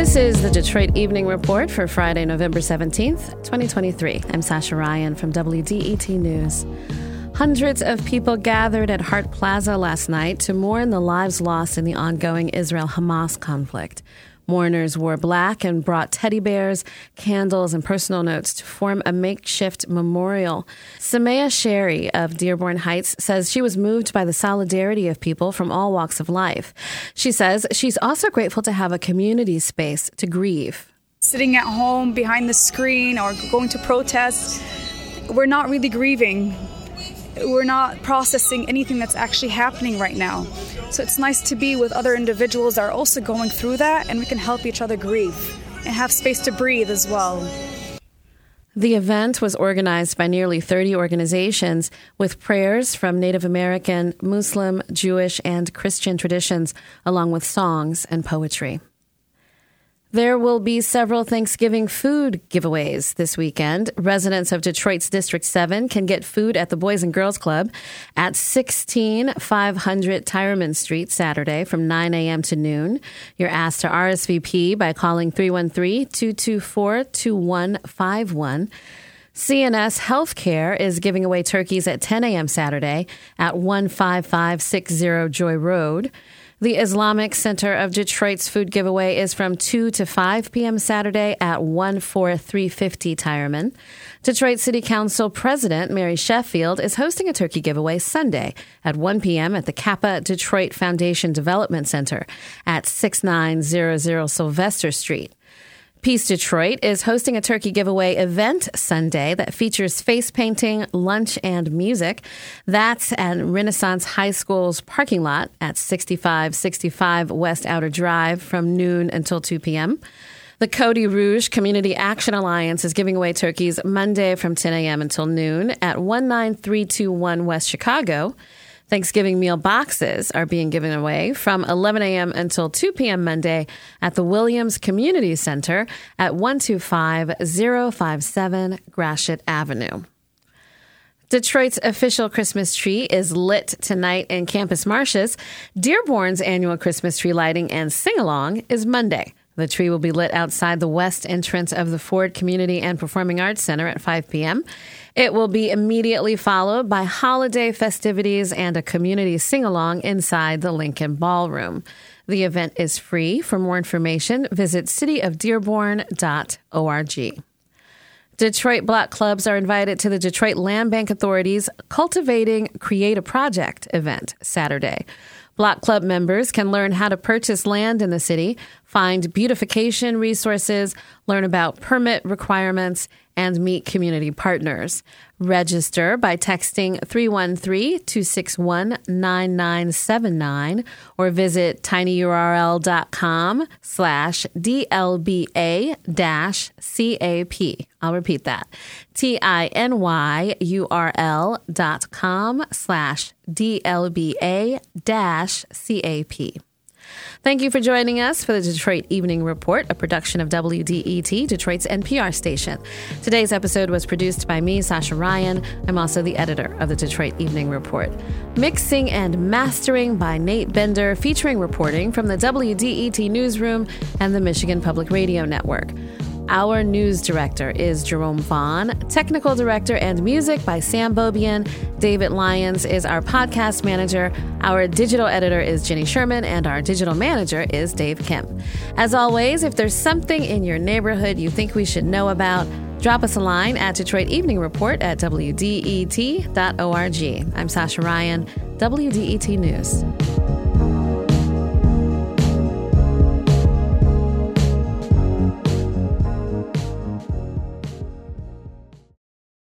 This is the Detroit Evening Report for Friday, November 17th, 2023. I'm Sasha Ryan from WDET News. Hundreds of people gathered at Hart Plaza last night to mourn the lives lost in the ongoing Israel Hamas conflict. Mourners wore black and brought teddy bears, candles, and personal notes to form a makeshift memorial. Samaya Sherry of Dearborn Heights says she was moved by the solidarity of people from all walks of life. She says she's also grateful to have a community space to grieve. Sitting at home behind the screen or going to protest, we're not really grieving we're not processing anything that's actually happening right now. So it's nice to be with other individuals that are also going through that and we can help each other grieve and have space to breathe as well. The event was organized by nearly 30 organizations with prayers from Native American, Muslim, Jewish, and Christian traditions, along with songs and poetry. There will be several Thanksgiving food giveaways this weekend. Residents of Detroit's District 7 can get food at the Boys and Girls Club at 16500 Tireman Street Saturday from 9 a.m. to noon. You're asked to RSVP by calling 313 224 2151. CNS Healthcare is giving away turkeys at 10 a.m. Saturday at 15560 Joy Road. The Islamic Center of Detroit's food giveaway is from 2 to 5 p.m. Saturday at 14350 Tireman. Detroit City Council President Mary Sheffield is hosting a turkey giveaway Sunday at 1 p.m. at the Kappa Detroit Foundation Development Center at 6900 Sylvester Street. Peace Detroit is hosting a turkey giveaway event Sunday that features face painting, lunch, and music. That's at Renaissance High School's parking lot at 6565 West Outer Drive from noon until 2 p.m. The Cody Rouge Community Action Alliance is giving away turkeys Monday from 10 a.m. until noon at 19321 West Chicago. Thanksgiving meal boxes are being given away from 11 a.m. until 2 p.m. Monday at the Williams Community Center at 125057 Gratiot Avenue. Detroit's official Christmas tree is lit tonight in Campus Martius. Dearborn's annual Christmas tree lighting and sing along is Monday. The tree will be lit outside the west entrance of the Ford Community and Performing Arts Center at 5 p.m. It will be immediately followed by holiday festivities and a community sing along inside the Lincoln Ballroom. The event is free. For more information, visit cityofdearborn.org. Detroit Block Clubs are invited to the Detroit Land Bank Authority's Cultivating Create a Project event Saturday. Block Club members can learn how to purchase land in the city, find beautification resources, learn about permit requirements, and meet community partners. Register by texting 313-261-9979 or visit tinyurl.com slash DLBA dash CAP. I'll repeat that. T-I-N-Y-U-R-L dot com slash DLBA dash CAP. Thank you for joining us for the Detroit Evening Report, a production of WDET, Detroit's NPR station. Today's episode was produced by me, Sasha Ryan. I'm also the editor of the Detroit Evening Report. Mixing and mastering by Nate Bender, featuring reporting from the WDET Newsroom and the Michigan Public Radio Network. Our news director is Jerome Vaughn. Technical director and music by Sam Bobian. David Lyons is our podcast manager. Our digital editor is Jenny Sherman, and our digital manager is Dave Kim. As always, if there's something in your neighborhood you think we should know about, drop us a line at Detroit Evening Report at WDET.org. I'm Sasha Ryan, WDET News.